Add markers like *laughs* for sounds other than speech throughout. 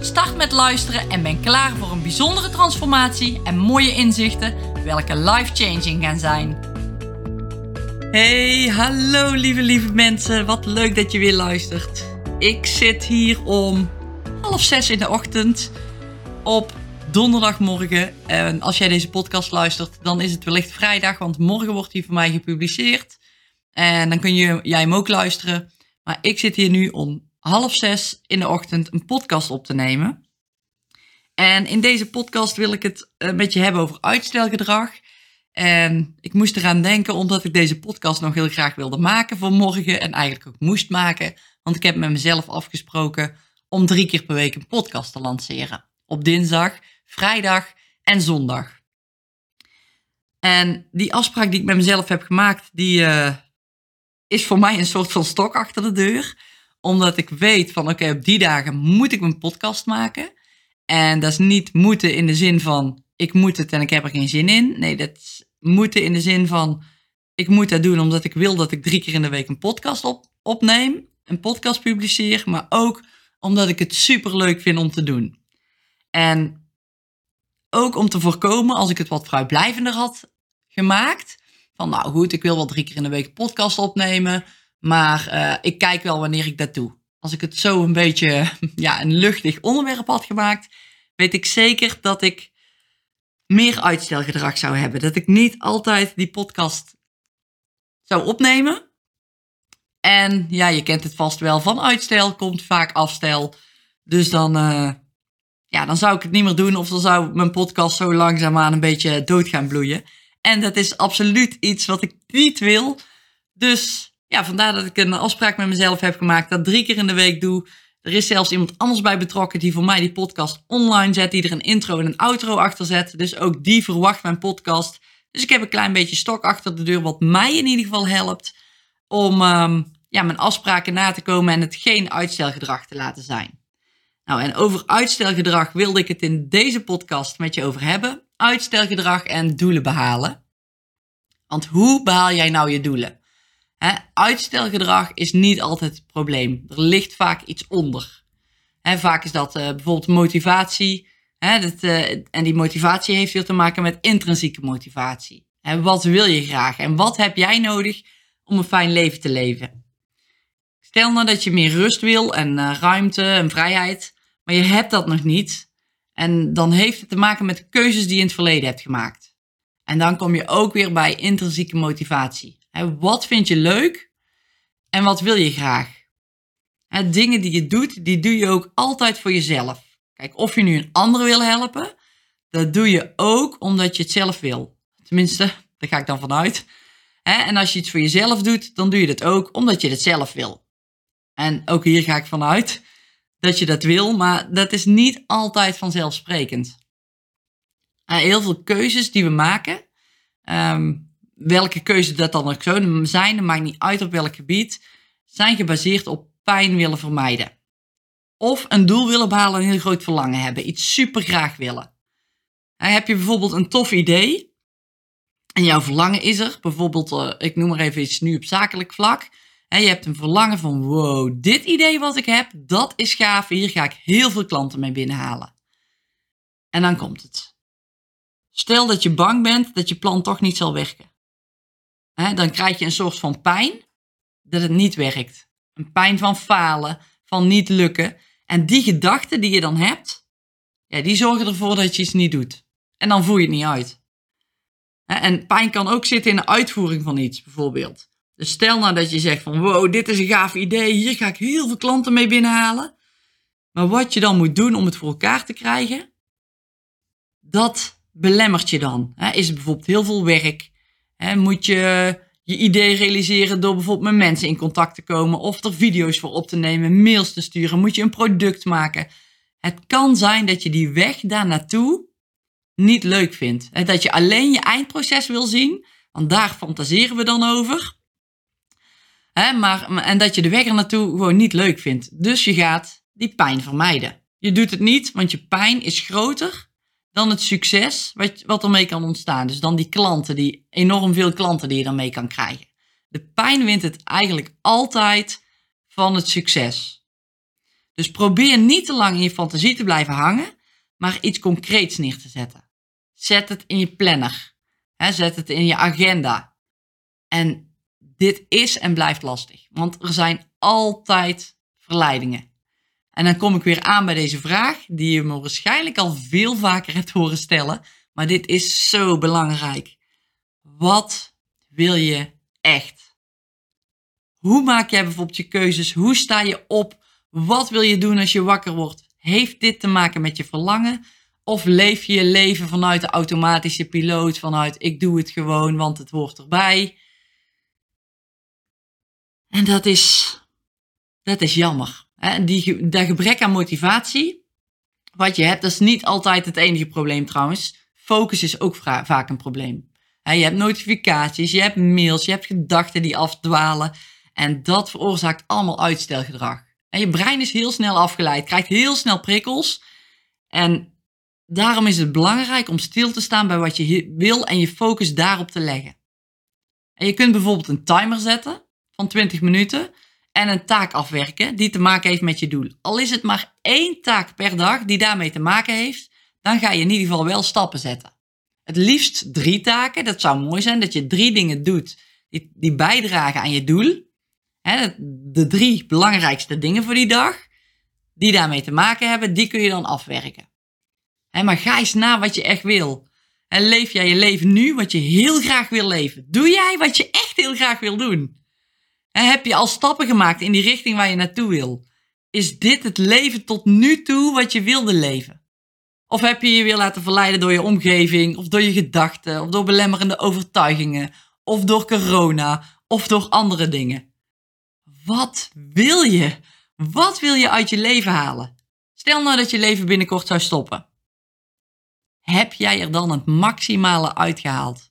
start met luisteren en ben klaar voor een bijzondere transformatie en mooie inzichten welke life-changing gaan zijn. Hey, hallo lieve lieve mensen, wat leuk dat je weer luistert. Ik zit hier om half zes in de ochtend op donderdagmorgen. En als jij deze podcast luistert, dan is het wellicht vrijdag, want morgen wordt hij voor mij gepubliceerd. En dan kun je, jij hem ook luisteren. Maar ik zit hier nu om half zes in de ochtend een podcast op te nemen. En in deze podcast wil ik het eh, met je hebben over uitstelgedrag. En ik moest eraan denken omdat ik deze podcast nog heel graag wilde maken voor morgen. En eigenlijk ook moest maken. Want ik heb met mezelf afgesproken om drie keer per week een podcast te lanceren. Op dinsdag, vrijdag en zondag. En die afspraak die ik met mezelf heb gemaakt, die uh, is voor mij een soort van stok achter de deur omdat ik weet van oké, op die dagen moet ik mijn podcast maken. En dat is niet moeten in de zin van ik moet het en ik heb er geen zin in. Nee, dat moeten in de zin van ik moet dat doen omdat ik wil dat ik drie keer in de week een podcast op, opneem. Een podcast publiceer. Maar ook omdat ik het super leuk vind om te doen. En ook om te voorkomen als ik het wat vrijblijvender had gemaakt. Van nou goed, ik wil wel drie keer in de week podcast opnemen. Maar uh, ik kijk wel wanneer ik dat doe. Als ik het zo een beetje *laughs* ja, een luchtig onderwerp had gemaakt, weet ik zeker dat ik meer uitstelgedrag zou hebben. Dat ik niet altijd die podcast zou opnemen. En ja, je kent het vast wel. Van uitstel komt vaak afstel. Dus dan, uh, ja, dan zou ik het niet meer doen. Of dan zou mijn podcast zo langzaamaan een beetje dood gaan bloeien. En dat is absoluut iets wat ik niet wil. Dus ja, vandaar dat ik een afspraak met mezelf heb gemaakt. Dat drie keer in de week doe. Er is zelfs iemand anders bij betrokken die voor mij die podcast online zet. Die er een intro en een outro achter zet. Dus ook die verwacht mijn podcast. Dus ik heb een klein beetje stok achter de deur. Wat mij in ieder geval helpt. Om um, ja, mijn afspraken na te komen en het geen uitstelgedrag te laten zijn. Nou, en over uitstelgedrag wilde ik het in deze podcast met je over hebben. Uitstelgedrag en doelen behalen. Want hoe behaal jij nou je doelen? Uitstelgedrag is niet altijd het probleem. Er ligt vaak iets onder. Vaak is dat uh, bijvoorbeeld motivatie. Dat, uh, en die motivatie heeft veel te maken met intrinsieke motivatie. Wat wil je graag en wat heb jij nodig om een fijn leven te leven? Stel nou dat je meer rust wil en uh, ruimte en vrijheid, maar je hebt dat nog niet. En dan heeft het te maken met keuzes die je in het verleden hebt gemaakt. En dan kom je ook weer bij intrinsieke motivatie wat vind je leuk en wat wil je graag? dingen die je doet, die doe je ook altijd voor jezelf. Kijk, of je nu een ander wil helpen, dat doe je ook omdat je het zelf wil. Tenminste, daar ga ik dan vanuit. En als je iets voor jezelf doet, dan doe je dat ook omdat je het zelf wil. En ook hier ga ik vanuit dat je dat wil, maar dat is niet altijd vanzelfsprekend. Heel veel keuzes die we maken, ehm, welke keuze dat dan ook zo zijn, dat maakt niet uit op welk gebied, zijn gebaseerd op pijn willen vermijden. Of een doel willen behalen, een heel groot verlangen hebben, iets super graag willen. En heb je bijvoorbeeld een tof idee en jouw verlangen is er, bijvoorbeeld, uh, ik noem maar even iets nu op zakelijk vlak. En je hebt een verlangen van, wow, dit idee wat ik heb, dat is gaaf, hier ga ik heel veel klanten mee binnenhalen. En dan komt het. Stel dat je bang bent dat je plan toch niet zal werken dan krijg je een soort van pijn dat het niet werkt. Een pijn van falen, van niet lukken. En die gedachten die je dan hebt, ja, die zorgen ervoor dat je iets niet doet. En dan voel je het niet uit. En pijn kan ook zitten in de uitvoering van iets, bijvoorbeeld. Dus stel nou dat je zegt van wow, dit is een gaaf idee, hier ga ik heel veel klanten mee binnenhalen. Maar wat je dan moet doen om het voor elkaar te krijgen, dat belemmert je dan. Is bijvoorbeeld heel veel werk? Moet je je idee realiseren door bijvoorbeeld met mensen in contact te komen of er video's voor op te nemen, mails te sturen? Moet je een product maken? Het kan zijn dat je die weg daar naartoe niet leuk vindt. En dat je alleen je eindproces wil zien, want daar fantaseren we dan over. Hè, maar, en dat je de weg er naartoe gewoon niet leuk vindt. Dus je gaat die pijn vermijden. Je doet het niet, want je pijn is groter dan het succes wat, wat ermee kan ontstaan. Dus dan die klanten, die enorm veel klanten die je dan mee kan krijgen. De pijn wint het eigenlijk altijd van het succes. Dus probeer niet te lang in je fantasie te blijven hangen, maar iets concreets neer te zetten. Zet het in je planner. zet het in je agenda. En dit is en blijft lastig, want er zijn altijd verleidingen. En dan kom ik weer aan bij deze vraag, die je me waarschijnlijk al veel vaker hebt horen stellen, maar dit is zo belangrijk. Wat wil je echt? Hoe maak jij bijvoorbeeld je keuzes? Hoe sta je op? Wat wil je doen als je wakker wordt? Heeft dit te maken met je verlangen? Of leef je je leven vanuit de automatische piloot, vanuit ik doe het gewoon, want het hoort erbij? En dat is, dat is jammer. Die, dat gebrek aan motivatie, wat je hebt, dat is niet altijd het enige probleem trouwens. Focus is ook vaak een probleem. Je hebt notificaties, je hebt mails, je hebt gedachten die afdwalen. En dat veroorzaakt allemaal uitstelgedrag. En je brein is heel snel afgeleid, krijgt heel snel prikkels. En daarom is het belangrijk om stil te staan bij wat je wil en je focus daarop te leggen. En je kunt bijvoorbeeld een timer zetten van 20 minuten en een taak afwerken die te maken heeft met je doel. Al is het maar één taak per dag die daarmee te maken heeft, dan ga je in ieder geval wel stappen zetten. Het liefst drie taken. Dat zou mooi zijn dat je drie dingen doet die, die bijdragen aan je doel. de drie belangrijkste dingen voor die dag, die daarmee te maken hebben, die kun je dan afwerken. maar ga eens na wat je echt wil. En leef jij je leven nu wat je heel graag wil leven? Doe jij wat je echt heel graag wil doen? En heb je al stappen gemaakt in die richting waar je naartoe wil? Is dit het leven tot nu toe wat je wilde leven? Of heb je je weer laten verleiden door je omgeving, of door je gedachten, of door belemmerende overtuigingen, of door corona, of door andere dingen? Wat wil je? Wat wil je uit je leven halen? Stel nou dat je leven binnenkort zou stoppen. Heb jij er dan het maximale uitgehaald?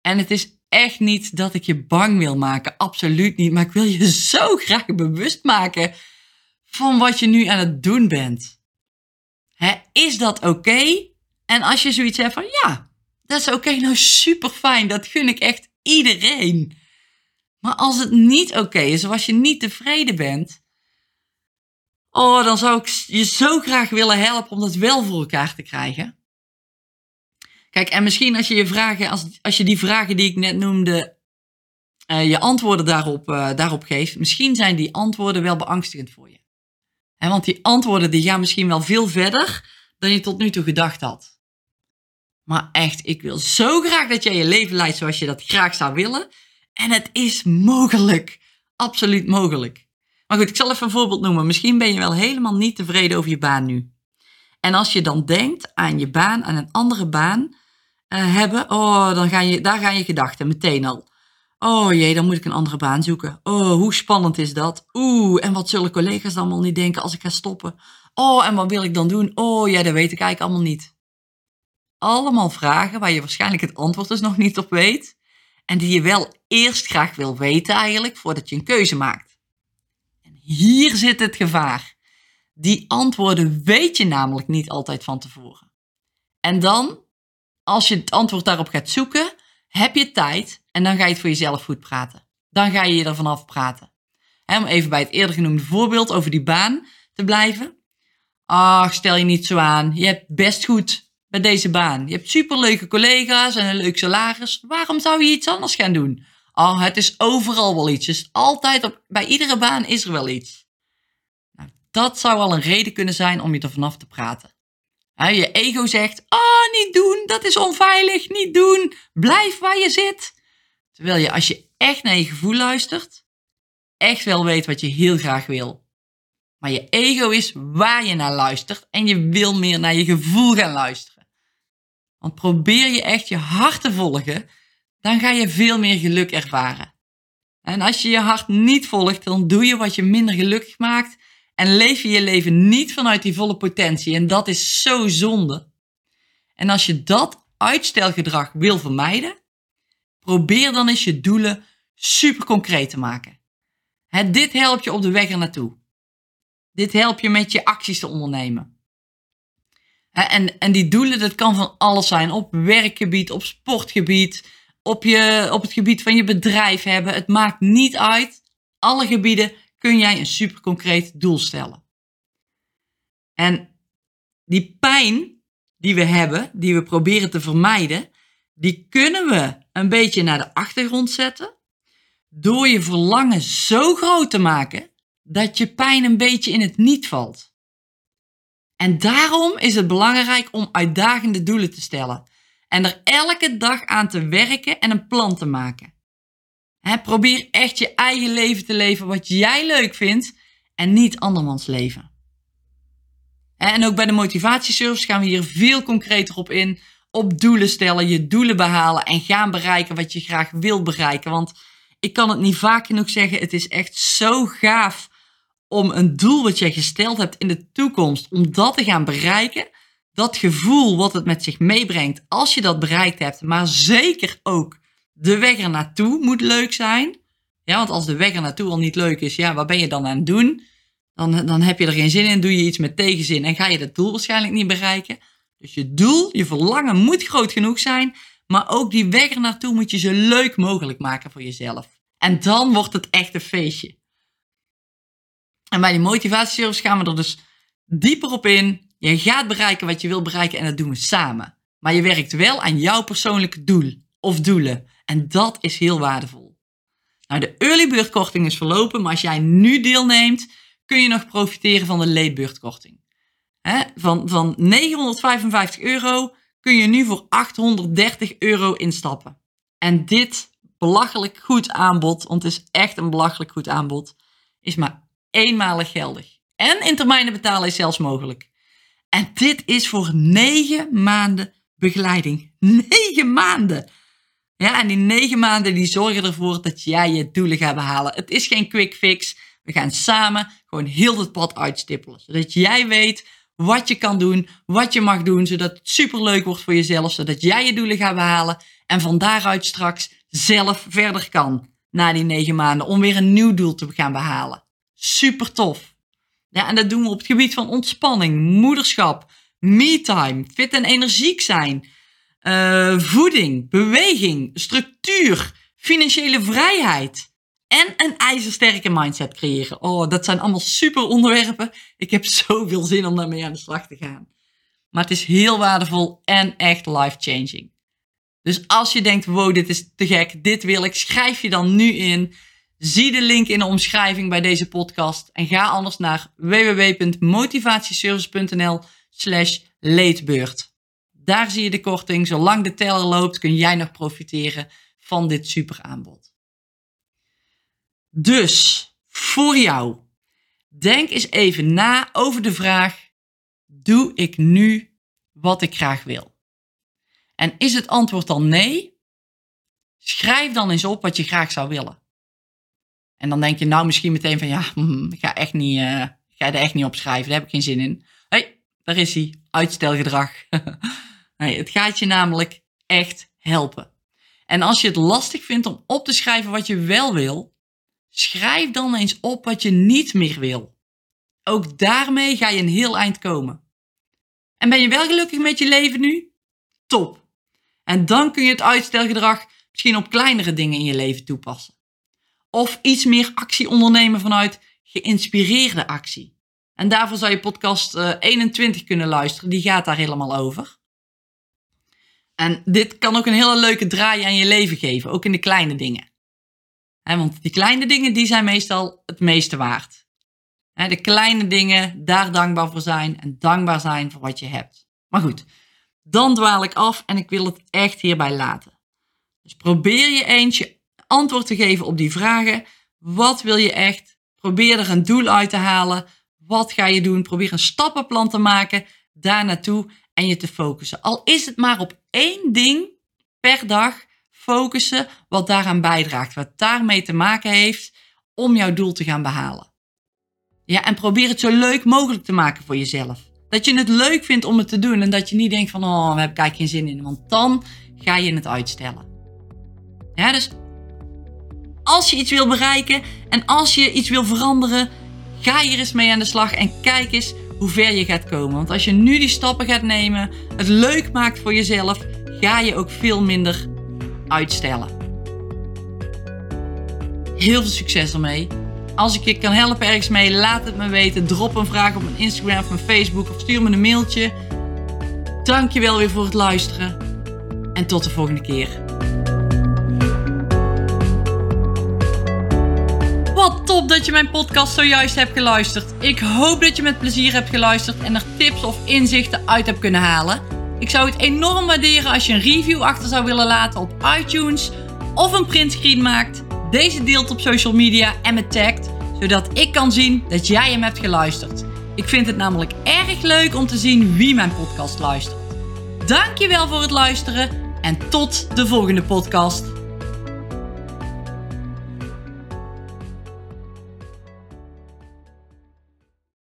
En het is echt niet dat ik je bang wil maken. Absoluut niet. Maar ik wil je *laughs* zo graag bewust maken van wat je nu aan het doen bent. Hè, is dat oké? En als je zoiets hebt van ja, dat is oké, *laughs* nou super fijn. Dat gun ik echt iedereen. Maar als het niet oké is, als je niet tevreden bent, oh, dan zou ik je zo graag willen helpen om dat wel voor elkaar te krijgen. Kijk, en misschien als je je vragen, als, als je die vragen die ik net noemde, uh, je antwoorden daarop, uh, daarop geeft, misschien zijn die antwoorden wel beangstigend voor je. Want die antwoorden die gaan misschien wel veel verder dan je tot nu toe gedacht had. Maar echt, ik wil zo graag dat jij je leven leidt zoals je dat graag zou willen. En het is mogelijk. Absoluut mogelijk. Maar goed, ik zal even een voorbeeld noemen. Misschien ben je wel helemaal niet tevreden over je baan nu. En als je dan denkt aan je baan, aan een andere baan, uh, hebben, oh, dan gaan je, daar gaan je gedachten meteen al. Oh jee, dan moet ik een andere baan zoeken. Oh, hoe spannend is dat? Oeh, en wat zullen collega's dan allemaal niet denken als ik ga stoppen? Oh, en wat wil ik dan doen? Oh ja, dat weet ik eigenlijk allemaal niet. Allemaal vragen waar je waarschijnlijk het antwoord dus nog niet op weet. En die je wel eerst graag wil weten eigenlijk, voordat je een keuze maakt. En hier zit het gevaar. Die antwoorden weet je namelijk niet altijd van tevoren. En dan als je het antwoord daarop gaat zoeken, heb je tijd en dan ga je het voor jezelf goed praten. Dan ga je je er vanaf praten. om even bij het eerder genoemde voorbeeld over die baan te blijven. Ach, stel je niet zo aan. Je hebt best goed bij deze baan. Je hebt superleuke collega's en een leuk salaris. Waarom zou je iets anders gaan doen? Oh, het is overal wel iets. Dus altijd op, bij iedere baan is er wel iets. Nou, dat zou al een reden kunnen zijn om je er vanaf te praten je ego zegt, oh, niet doen, dat is onveilig, niet doen, blijf waar je zit. Terwijl je, als je echt naar je gevoel luistert, echt wel weet wat je heel graag wil. Maar je ego is waar je naar luistert en je wil meer naar je gevoel gaan luisteren. Want probeer je echt je hart te volgen, dan ga je veel meer geluk ervaren. En als je je hart niet volgt, dan doe je wat je minder gelukkig maakt En leef je je leven niet vanuit die volle potentie. En dat is zo zonde. En als je dat uitstelgedrag wil vermijden, probeer dan eens je doelen super concreet te maken. dit helpt je op de weg er naartoe. Dit helpt je met je acties te ondernemen. En, en die doelen, dat kan van alles zijn. Op werkgebied, op sportgebied, op, je, op het gebied van je bedrijf hebben. Het maakt niet uit. Alle gebieden kun jij een super concreet doel stellen. En die pijn die we hebben, die we proberen te vermijden, die kunnen we een beetje naar de achtergrond zetten. Door je verlangen zo groot te maken dat je pijn een beetje in het niet valt. En daarom is het belangrijk om uitdagende doelen te stellen. En er elke dag aan te werken en een plan te maken. Probeer echt je eigen leven te leven wat jij leuk vindt en niet andermans leven. En ook bij de motivatieservice gaan we hier veel concreter op in. Op doelen stellen, je doelen behalen en gaan bereiken wat je graag wilt bereiken. Want ik kan het niet vaak genoeg zeggen, het is echt zo gaaf om een doel wat je gesteld hebt in de toekomst, om dat te gaan bereiken. Dat gevoel wat het met zich meebrengt als je dat bereikt hebt, maar zeker ook de weg er naartoe moet leuk zijn. Ja, want als de weg er naartoe al niet leuk is, ja, wat ben je dan aan het doen? Dan, dan heb je er geen zin in, doe je iets met tegenzin en ga je dat doel waarschijnlijk niet bereiken. Dus je doel, je verlangen moet groot genoeg zijn, maar ook die weg er naartoe moet je zo leuk mogelijk maken voor jezelf. En dan wordt het echt een feestje. En bij die motivatieservice gaan we er dus dieper op in. Je gaat bereiken wat je wil bereiken en dat doen we samen. Maar je werkt wel aan jouw persoonlijke doel of doelen. En dat is heel waardevol. Nou, de early bird korting is verlopen, maar als jij nu deelneemt, kun je nog profiteren van de late bird korting. van, van 955 euro kun je nu voor 830 euro instappen. En dit belachelijk goed aanbod, want het is echt een belachelijk goed aanbod, is maar eenmalig geldig. En in termijnen betalen is zelfs mogelijk. En dit is voor negen maanden begeleiding. Negen maanden! Ja, en die negen maanden die zorgen ervoor dat jij je doelen gaat behalen. Het is geen quick fix. We gaan samen gewoon heel het pad uitstippelen. Zodat jij weet wat je kan doen, wat je mag doen. Zodat het superleuk wordt voor jezelf. Zodat jij je doelen gaat behalen. En van daaruit straks zelf verder kan. Na die negen maanden. Om weer een nieuw doel te gaan behalen. Super tof. Ja, en dat doen we op het gebied van ontspanning, moederschap, me-time, fit en energiek zijn, uh, voeding, beweging, structuur, financiële vrijheid. En een ijzersterke mindset creëren. Oh, dat zijn allemaal super onderwerpen. Ik heb zoveel zin om daarmee aan de slag te gaan. Maar het is heel waardevol en echt life-changing. Dus als je denkt, wow, dit is te gek, dit wil ik, schrijf je dan nu in. Zie de link in de omschrijving bij deze podcast en ga anders naar www.motivatieservice.nl slash leedbeurt. Daar zie je de korting. Zolang de teller loopt kun jij nog profiteren van dit super aanbod. Dus, voor jou, denk eens even na over de vraag, doe ik nu wat ik graag wil? En is het antwoord dan nee? Schrijf dan eens op wat je graag zou willen. En dan denk je nou misschien meteen van ja, hm, ik ga, echt niet, uh, ga er echt niet op schrijven, daar heb ik geen zin in. Hé, hey, daar is hij, uitstelgedrag. *laughs* nee, het gaat je namelijk echt helpen. En als je het lastig vindt om op te schrijven wat je wel wil, schrijf dan eens op wat je niet meer wil. Ook daarmee ga je een heel eind komen. En ben je wel gelukkig met je leven nu? Top. En dan kun je het uitstelgedrag misschien op kleinere dingen in je leven toepassen. Of iets meer actie ondernemen vanuit geïnspireerde actie. En daarvoor zou je podcast 21 eh, kunnen luisteren. Die gaat daar helemaal over. En dit kan ook een hele leuke draai aan je leven geven. Ook in de kleine dingen. want die kleine dingen die zijn meestal het meeste waard. de kleine dingen, daar dankbaar voor zijn. En dankbaar zijn voor wat je hebt. Maar goed, dan dwaal ik af en ik wil het echt hierbij laten. Dus probeer je eens je antwoord te geven op die vragen. Wat wil je echt? Probeer er een doel uit te halen. Wat ga je doen? Probeer een stappenplan te maken daar naartoe en je te focussen. Al is het maar op één ding per dag focussen wat daaraan bijdraagt, wat daarmee te maken heeft om jouw doel te gaan behalen. Ja, en probeer het zo leuk mogelijk te maken voor jezelf. Dat je het leuk vindt om het te doen en dat je niet denkt van, oh, daar heb ik eigenlijk geen zin in. Want dan ga je het uitstellen. Ja, dus als je iets wil bereiken en als je iets wil veranderen, ga hier eens mee aan de slag en kijk eens hoe ver je gaat komen. Want als je nu die stappen gaat nemen, het leuk maakt voor jezelf, ga je ook veel minder uitstellen. Heel veel succes ermee. Als ik je kan helpen ergens mee, laat het me weten. Drop een vraag op mijn Instagram of mijn Facebook of stuur me een mailtje. Dankjewel weer voor het luisteren. En tot de volgende keer. Dat je mijn podcast zojuist hebt geluisterd. Ik hoop dat je met plezier hebt geluisterd en er tips of inzichten uit hebt kunnen halen. Ik zou het enorm waarderen als je een review achter zou willen laten op iTunes of een printscreen maakt, deze deelt op social media en me tagt, zodat ik kan zien dat jij hem hebt geluisterd. Ik vind het namelijk erg leuk om te zien wie mijn podcast luistert. Dankjewel voor het luisteren en tot de volgende podcast.